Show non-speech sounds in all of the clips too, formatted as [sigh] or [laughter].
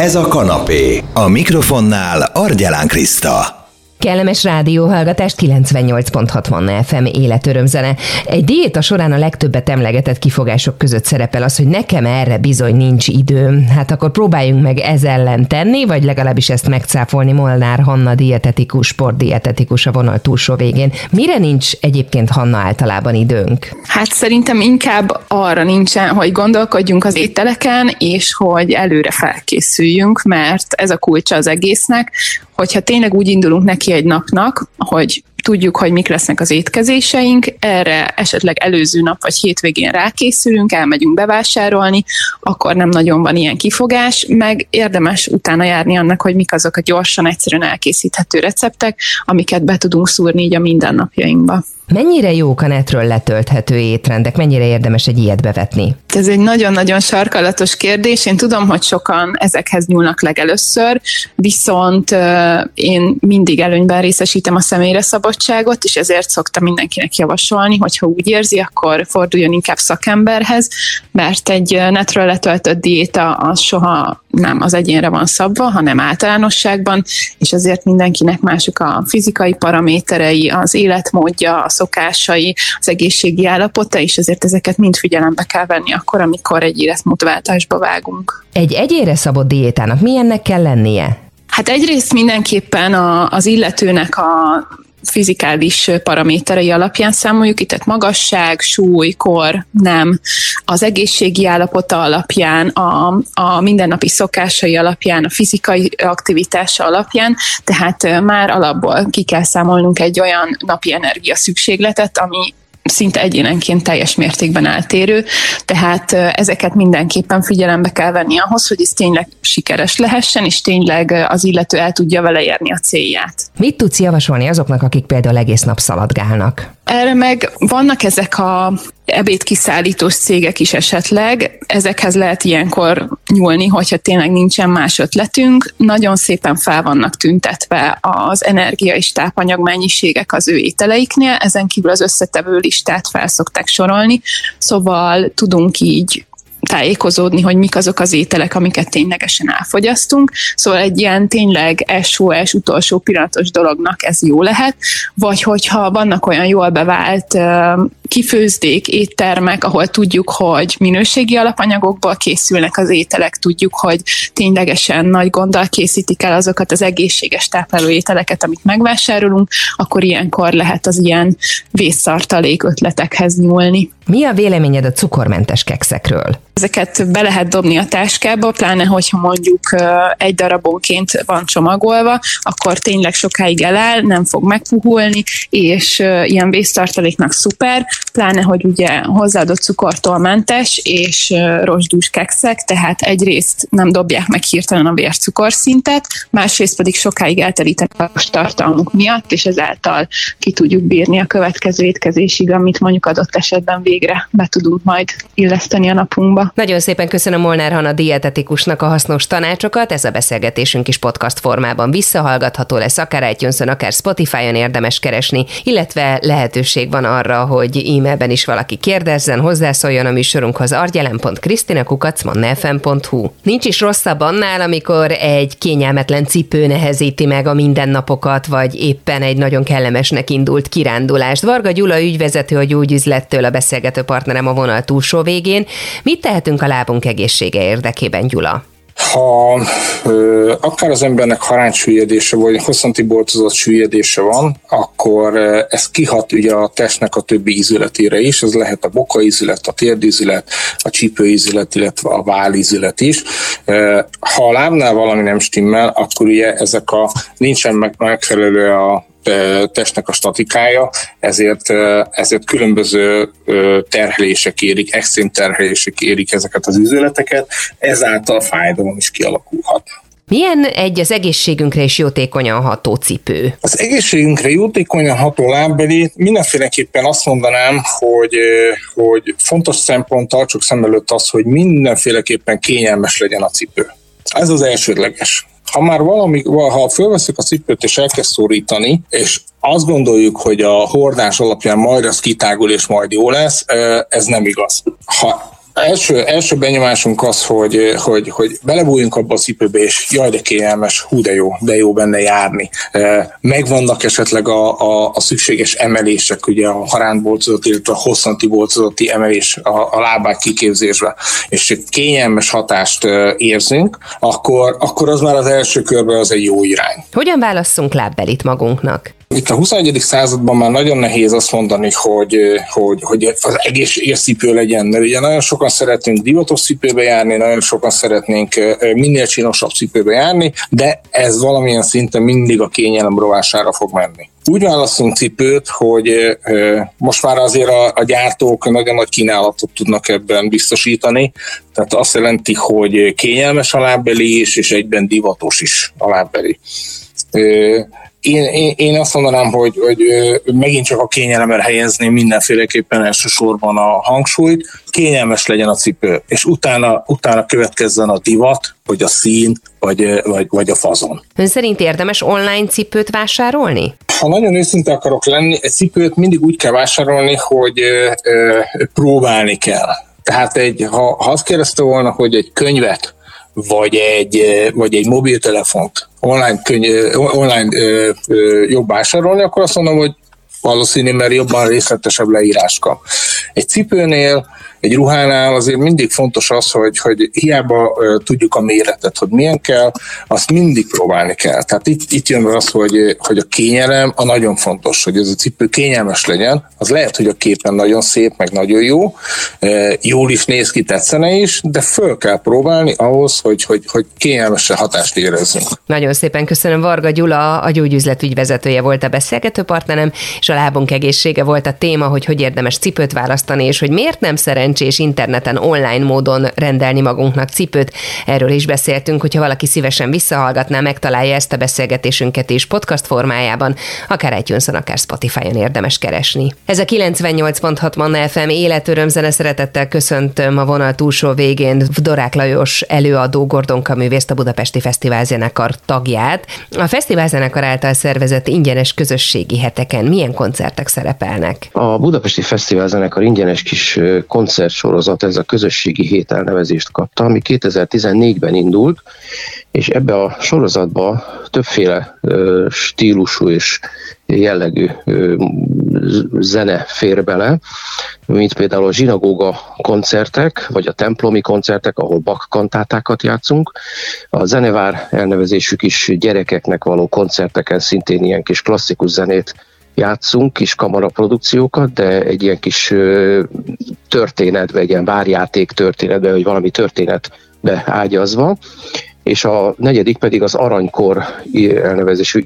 Ez a kanapé. A mikrofonnál Argyelán Kriszta. Kellemes rádióhallgatást 98.60 FM életörömzene. Egy diéta során a legtöbbet emlegetett kifogások között szerepel az, hogy nekem erre bizony nincs időm. Hát akkor próbáljunk meg ez ellen tenni, vagy legalábbis ezt megcáfolni Molnár Hanna dietetikus, sportdietetikus a vonal túlsó végén. Mire nincs egyébként Hanna általában időnk? Hát szerintem inkább arra nincsen, hogy gondolkodjunk az ételeken, és hogy előre felkészüljünk, mert ez a kulcsa az egésznek, hogyha tényleg úgy indulunk neki egy napnak, hogy tudjuk, hogy mik lesznek az étkezéseink, erre esetleg előző nap vagy hétvégén rákészülünk, elmegyünk bevásárolni, akkor nem nagyon van ilyen kifogás, meg érdemes utána járni annak, hogy mik azok a gyorsan, egyszerűen elkészíthető receptek, amiket be tudunk szúrni így a mindennapjainkba. Mennyire jók a netről letölthető étrendek? Mennyire érdemes egy ilyet bevetni? Ez egy nagyon-nagyon sarkalatos kérdés. Én tudom, hogy sokan ezekhez nyúlnak legelőször, viszont én mindig előnyben részesítem a személyre szabadságot, és ezért szoktam mindenkinek javasolni, hogy ha úgy érzi, akkor forduljon inkább szakemberhez, mert egy netről letöltött diéta az soha nem az egyénre van szabva, hanem általánosságban, és azért mindenkinek mások a fizikai paraméterei, az életmódja, a szokásai, az egészségi állapota, és ezért ezeket mind figyelembe kell venni akkor, amikor egy életmódváltásba vágunk. Egy egyére szabott diétának milyennek kell lennie? Hát egyrészt mindenképpen a, az illetőnek a fizikális paraméterei alapján számoljuk, itt tehát magasság, súly, kor, nem, az egészségi állapota alapján, a, a mindennapi szokásai alapján, a fizikai aktivitása alapján, tehát már alapból ki kell számolnunk egy olyan napi energia szükségletet, ami szinte egyénenként teljes mértékben eltérő, tehát ezeket mindenképpen figyelembe kell venni ahhoz, hogy ez tényleg sikeres lehessen, és tényleg az illető el tudja vele érni a célját. Mit tudsz javasolni azoknak, akik például egész nap szaladgálnak? Erre meg vannak ezek a ebédkiszállítós cégek is esetleg, ezekhez lehet ilyenkor nyúlni, hogyha tényleg nincsen más ötletünk. Nagyon szépen fel vannak tüntetve az energia és tápanyag mennyiségek az ő ételeiknél, ezen kívül az összetevő listát fel szokták sorolni, szóval tudunk így tájékozódni, hogy mik azok az ételek, amiket ténylegesen elfogyasztunk. Szóval egy ilyen tényleg SOS utolsó pillanatos dolognak ez jó lehet, vagy hogyha vannak olyan jól bevált kifőzdék, éttermek, ahol tudjuk, hogy minőségi alapanyagokból készülnek az ételek, tudjuk, hogy ténylegesen nagy gonddal készítik el azokat az egészséges tápláló ételeket, amit megvásárolunk, akkor ilyenkor lehet az ilyen vészszartalék ötletekhez nyúlni. Mi a véleményed a cukormentes kekszekről? Ezeket be lehet dobni a táskába, pláne hogyha mondjuk egy darabonként van csomagolva, akkor tényleg sokáig eláll, nem fog megpuhulni, és ilyen vésztartaléknak szuper, pláne, hogy ugye hozzáadott cukortól mentes, és rozsdús kekszek, tehát egyrészt nem dobják meg hirtelen a vércukorszintet, másrészt pedig sokáig elterítenek a tartalmuk miatt, és ezáltal ki tudjuk bírni a következő étkezésig, amit mondjuk adott esetben végre be tudunk majd illeszteni a napunkba. Nagyon szépen köszönöm Molnár Hanna dietetikusnak a hasznos tanácsokat, ez a beszélgetésünk is podcast formában visszahallgatható lesz, akár itunes akár Spotify-on érdemes keresni, illetve lehetőség van arra, hogy e-mailben is valaki kérdezzen, hozzászóljon a műsorunkhoz argyelen.krisztinakukacmannefm.hu. Nincs is rosszabb annál, amikor egy kényelmetlen cipő nehezíti meg a mindennapokat, vagy éppen egy nagyon kellemesnek indult kirándulást. Varga Gyula ügyvezető a gyógyüzlettől a beszélgető partnerem a vonal túlsó végén. Mit tehetünk a lábunk egészsége érdekében, Gyula? Ha ö, akár az embernek haránysüllyedése vagy hosszanti boltozott süllyedése van, akkor ez kihat ugye a testnek a többi ízületére is, ez lehet a bokaízület, a térdízület, a csípőízület, illetve a válízület is. Ha a lábnál valami nem stimmel, akkor ugye ezek a nincsen meg megfelelő a testnek a statikája, ezért, ezért különböző terhelések érik, extrém terhelések érik ezeket az üzleteket, ezáltal fájdalom is kialakulhat. Milyen egy az egészségünkre is jótékonyan ható cipő? Az egészségünkre jótékonyan ható lábbeli mindenféleképpen azt mondanám, hogy, hogy fontos szempont tartsuk szem előtt az, hogy mindenféleképpen kényelmes legyen a cipő. Ez az elsődleges ha már valami, ha fölveszük a cipőt és elkezd szorítani, és azt gondoljuk, hogy a hordás alapján majd az kitágul és majd jó lesz, ez nem igaz. Ha Első, első benyomásunk az, hogy, hogy, hogy belebújjunk abba a cipőbe, és jaj, de kényelmes, hú, de jó, de jó benne járni. Megvannak esetleg a, a, a szükséges emelések, ugye a harántbolcozati, illetve a hosszanti bolcozati emelés a, a lábák kiképzésbe, és kényelmes hatást érzünk, akkor, akkor az már az első körben az egy jó irány. Hogyan válasszunk lábbelit magunknak? Itt a 21. században már nagyon nehéz azt mondani, hogy, hogy, hogy az egészséges cipő legyen, mert ugye nagyon sokan szeretnénk divatos cipőbe járni, nagyon sokan szeretnénk minél csinosabb cipőbe járni, de ez valamilyen szinten mindig a kényelem rovására fog menni. Úgy választunk cipőt, hogy most már azért a, a gyártók nagyon nagy kínálatot tudnak ebben biztosítani, tehát azt jelenti, hogy kényelmes a lábbeli is, és egyben divatos is a lábbeli én, én, én azt mondanám, hogy, hogy megint csak a kényelemre helyezni mindenféleképpen elsősorban a hangsúlyt, kényelmes legyen a cipő, és utána, utána következzen a divat, vagy a szín, vagy, vagy, vagy a fazon. Ön szerint érdemes online cipőt vásárolni? Ha nagyon őszinte akarok lenni, egy cipőt mindig úgy kell vásárolni, hogy ö, ö, próbálni kell. Tehát egy, ha, ha azt kérdezte volna, hogy egy könyvet, vagy egy, vagy egy mobiltelefont online, könyv, online ö, ö, jobb vásárolni, akkor azt mondom, hogy valószínű, mert jobban részletesebb leírás kap. Egy cipőnél egy ruhánál azért mindig fontos az, hogy, hogy hiába tudjuk a méretet, hogy milyen kell, azt mindig próbálni kell. Tehát itt, itt jön az, hogy, hogy a kényelem a nagyon fontos, hogy ez a cipő kényelmes legyen. Az lehet, hogy a képen nagyon szép, meg nagyon jó, jól is néz ki, tetszene is, de föl kell próbálni ahhoz, hogy, hogy, hogy kényelmesen hatást érezzünk. Nagyon szépen köszönöm. Varga Gyula, a gyógyüzletügyvezetője volt a beszélgető partnerem, és a lábunk egészsége volt a téma, hogy hogy érdemes cipőt választani, és hogy miért nem szerencsés szerencsés interneten online módon rendelni magunknak cipőt. Erről is beszéltünk, hogyha valaki szívesen visszahallgatná, megtalálja ezt a beszélgetésünket is podcast formájában, akár itunes akár Spotify-on érdemes keresni. Ez a 98.6 Manna FM életörömzene szeretettel köszöntöm a vonal túlsó végén Dorák Lajos előadó Gordonka művészt a Budapesti Fesztiválzenekar tagját. A Fesztiválzenekar által szervezett ingyenes közösségi heteken milyen koncertek szerepelnek? A Budapesti Fesztiválzenekar ingyenes kis koncert koncertsorozat, ez a közösségi hét elnevezést kapta, ami 2014-ben indult, és ebbe a sorozatba többféle stílusú és jellegű zene fér bele, mint például a zsinagóga koncertek, vagy a templomi koncertek, ahol Bach kantátákat játszunk. A zenevár elnevezésük is gyerekeknek való koncerteken szintén ilyen kis klasszikus zenét játszunk, kis kamaraprodukciókat, de egy ilyen kis történetbe, egy ilyen várjáték történetbe, vagy valami történetbe ágyazva, és a negyedik pedig az Aranykor elnevezésű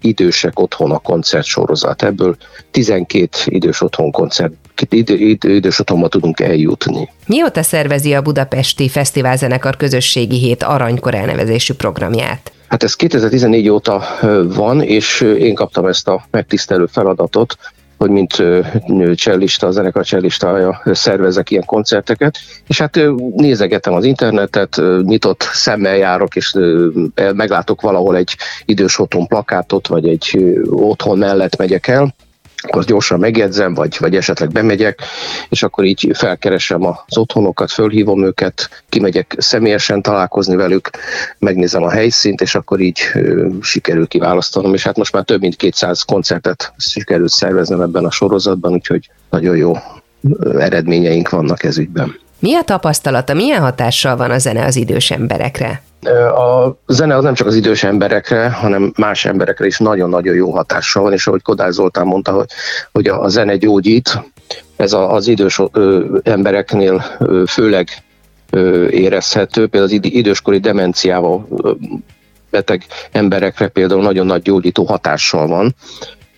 idősek otthona koncertsorozat. Ebből 12 idős otthon koncert, idő, idő, idős otthonba tudunk eljutni. Mióta szervezi a Budapesti Fesztiválzenekar közösségi hét Aranykor elnevezésű programját? Hát ez 2014 óta van, és én kaptam ezt a megtisztelő feladatot, hogy mint csellista, a zenekar csellistája szervezek ilyen koncerteket, és hát nézegetem az internetet, nyitott szemmel járok, és meglátok valahol egy idős otthon plakátot, vagy egy otthon mellett megyek el, akkor gyorsan megjegyzem, vagy, vagy esetleg bemegyek, és akkor így felkeresem az otthonokat, fölhívom őket, kimegyek személyesen találkozni velük, megnézem a helyszínt, és akkor így ö, sikerül kiválasztanom, és hát most már több mint 200 koncertet sikerült szerveznem ebben a sorozatban, úgyhogy nagyon jó eredményeink vannak ez ügyben. Mi a tapasztalata, milyen hatással van a zene az idős emberekre? A zene az nem csak az idős emberekre, hanem más emberekre is nagyon-nagyon jó hatással van, és ahogy Kodály Zoltán mondta, hogy, hogy a zene gyógyít, ez az idős embereknél főleg érezhető, például az időskori demenciával beteg emberekre például nagyon nagy gyógyító hatással van,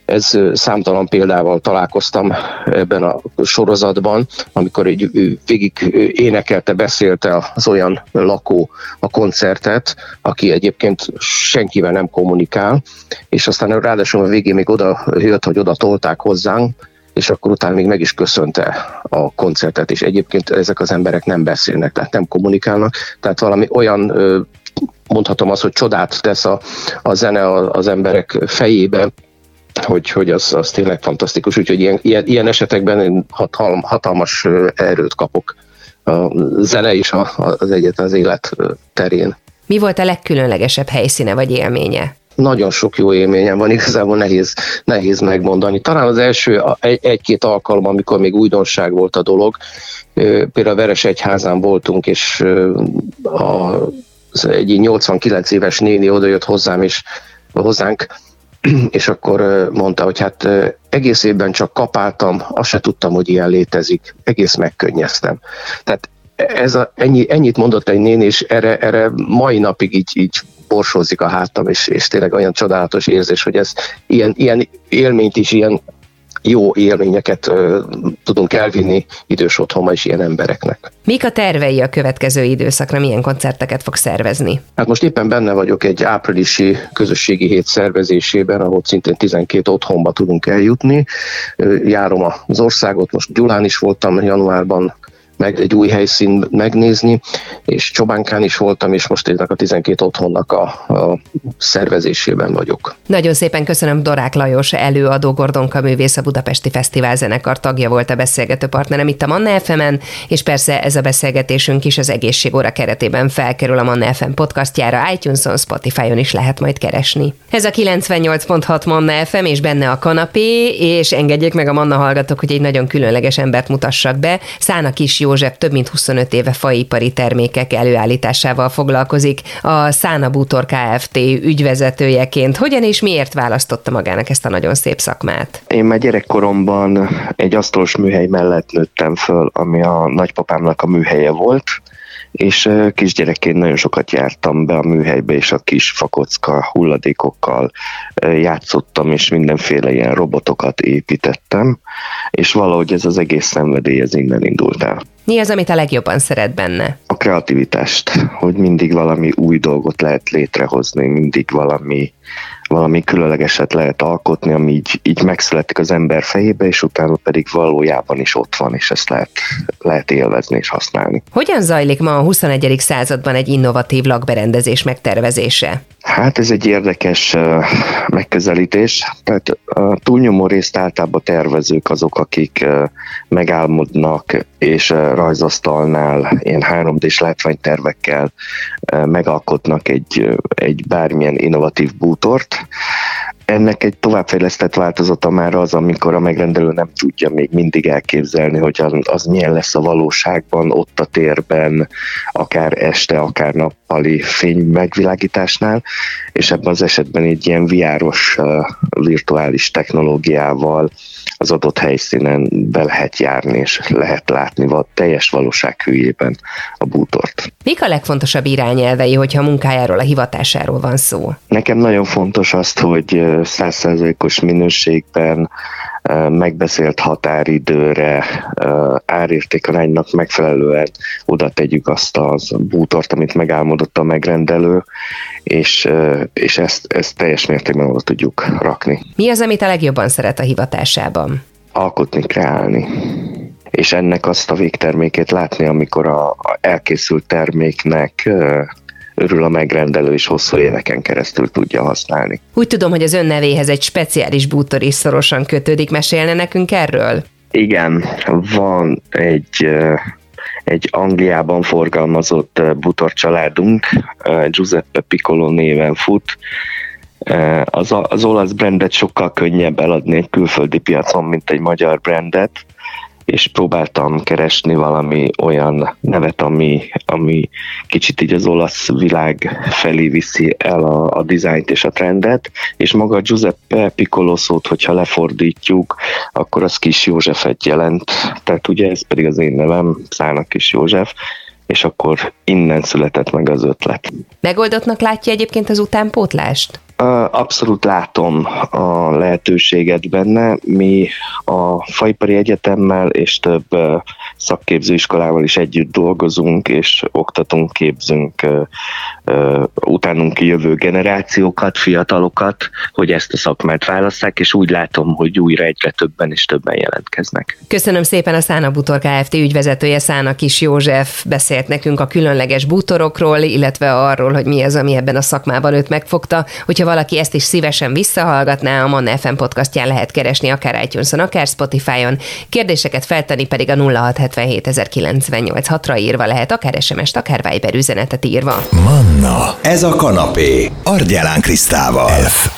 ez számtalan példával találkoztam ebben a sorozatban, amikor egy végig énekelte, beszélte az olyan lakó a koncertet, aki egyébként senkivel nem kommunikál, és aztán ráadásul a végén még oda jött, hogy oda tolták hozzánk, és akkor utána még meg is köszönte a koncertet, és egyébként ezek az emberek nem beszélnek, tehát nem kommunikálnak, tehát valami olyan mondhatom azt, hogy csodát tesz a, a zene az emberek fejébe, hogy, hogy az, az tényleg fantasztikus, úgyhogy ilyen, ilyen, ilyen esetekben én hatal, hatalmas erőt kapok a zene is a, az egyetlen az élet terén. Mi volt a legkülönlegesebb helyszíne vagy élménye? nagyon sok jó élményem van, igazából nehéz, nehéz megmondani. Talán az első egy-két alkalom, amikor még újdonság volt a dolog, például a Veres Egyházán voltunk, és a, egy 89 éves néni odajött hozzám, és hozzánk, [clears throat] és akkor mondta, hogy hát egész évben csak kapáltam, azt se tudtam, hogy ilyen létezik, egész megkönnyeztem. Tehát ez a, ennyi, ennyit mondott egy néni, és erre, erre mai napig így, így borsózik a hátam, és, és tényleg olyan csodálatos érzés, hogy ez ilyen, ilyen élményt is, ilyen jó élményeket tudunk elvinni idős otthonba is ilyen embereknek. Mik a tervei a következő időszakra, milyen koncerteket fog szervezni? Hát most éppen benne vagyok egy áprilisi közösségi hét szervezésében, ahol szintén 12 otthonba tudunk eljutni. Járom az országot, most Gyulán is voltam januárban, meg egy új helyszín megnézni, és Csobánkán is voltam, és most ennek a 12 otthonnak a, a szervezésében vagyok. Nagyon szépen köszönöm Dorák Lajos előadó Gordonka művész a Budapesti Fesztivál zenekar tagja volt a beszélgető partnerem itt a Manna fm és persze ez a beszélgetésünk is az egészségóra keretében felkerül a Manna FM podcastjára, iTunes-on, Spotify-on is lehet majd keresni. Ez a 98.6 Manna FM, és benne a kanapé, és engedjék meg a Manna hallgatók, hogy egy nagyon különleges embert mutassak be. Szána Kis József több mint 25 éve faipari termékek előállításával foglalkozik, a Szána Bútor Kft. ügyvezetőjeként. Hogyan és miért választotta magának ezt a nagyon szép szakmát? Én már gyerekkoromban egy asztalos műhely mellett nőttem föl, ami a nagypapámnak a műhelye volt, és kisgyerekként nagyon sokat jártam be a műhelybe, és a kis fakocka hulladékokkal játszottam, és mindenféle ilyen robotokat építettem, és valahogy ez az egész szenvedély ez innen indult el. Mi az, amit a legjobban szeret benne? A kreativitást, hogy mindig valami új dolgot lehet létrehozni, mindig valami, valami különlegeset lehet alkotni, ami így, így megszületik az ember fejébe, és utána pedig valójában is ott van, és ezt lehet, lehet élvezni és használni. Hogyan zajlik ma a 21. században egy innovatív lakberendezés megtervezése? Hát ez egy érdekes megközelítés. Tehát a túlnyomó részt általában tervezők azok, akik megálmodnak és rajzasztalnál ilyen 3D-s látványtervekkel megalkotnak egy, egy bármilyen innovatív bútort, ennek egy továbbfejlesztett változata már az, amikor a megrendelő nem tudja még mindig elképzelni, hogy az, az milyen lesz a valóságban, ott a térben, akár este, akár nappali fény megvilágításnál, és ebben az esetben egy ilyen viáros virtuális technológiával az adott helyszínen be lehet járni, és lehet látni a teljes valóság hűjében a bútort. Mik a legfontosabb irányelvei, hogyha a munkájáról, a hivatásáról van szó? Nekem nagyon fontos azt, hogy százszerzékos minőségben megbeszélt határidőre, árértékaránynak megfelelően oda tegyük azt az bútort, amit megálmodott a megrendelő, és, és ezt, ezt teljes mértékben oda tudjuk rakni. Mi az, amit a legjobban szeret a hivatásában? Alkotni, kreálni és ennek azt a végtermékét látni, amikor a, a elkészült terméknek örül a megrendelő, és hosszú éveken keresztül tudja használni. Úgy tudom, hogy az ön nevéhez egy speciális bútor is szorosan kötődik. Mesélne nekünk erről? Igen, van egy egy Angliában forgalmazott butor családunk, Giuseppe Piccolo néven fut. Az, az olasz brandet sokkal könnyebb eladni egy külföldi piacon, mint egy magyar brandet és próbáltam keresni valami olyan nevet, ami, ami kicsit így az olasz világ felé viszi el a, a dizájnt és a trendet, és maga Giuseppe Piccolo szót, hogyha lefordítjuk, akkor az Kis Józsefet jelent, tehát ugye ez pedig az én nevem, Szának Kis József, és akkor innen született meg az ötlet. Megoldottnak látja egyébként az utánpótlást? Abszolút látom a lehetőséget benne. Mi a Fajpari Egyetemmel és több szakképzőiskolával is együtt dolgozunk, és oktatunk, képzünk utánunk jövő generációkat, fiatalokat, hogy ezt a szakmát válasszák, és úgy látom, hogy újra egyre többen és többen jelentkeznek. Köszönöm szépen a Szána Butor Kft. ügyvezetője Szána Kis József beszélt nekünk a különleges bútorokról, illetve arról, hogy mi az, ami ebben a szakmában őt megfogta. Hogyha valaki ezt is szívesen visszahallgatná, a Manna FM podcastján lehet keresni akár itunes akár Spotify-on. Kérdéseket feltenni pedig a 06 077 998 6-ra írva lehet, akár SMS-t, akár Viber üzenetet írva. Manna, ez a kanapé, Argyelán Krisztával. F.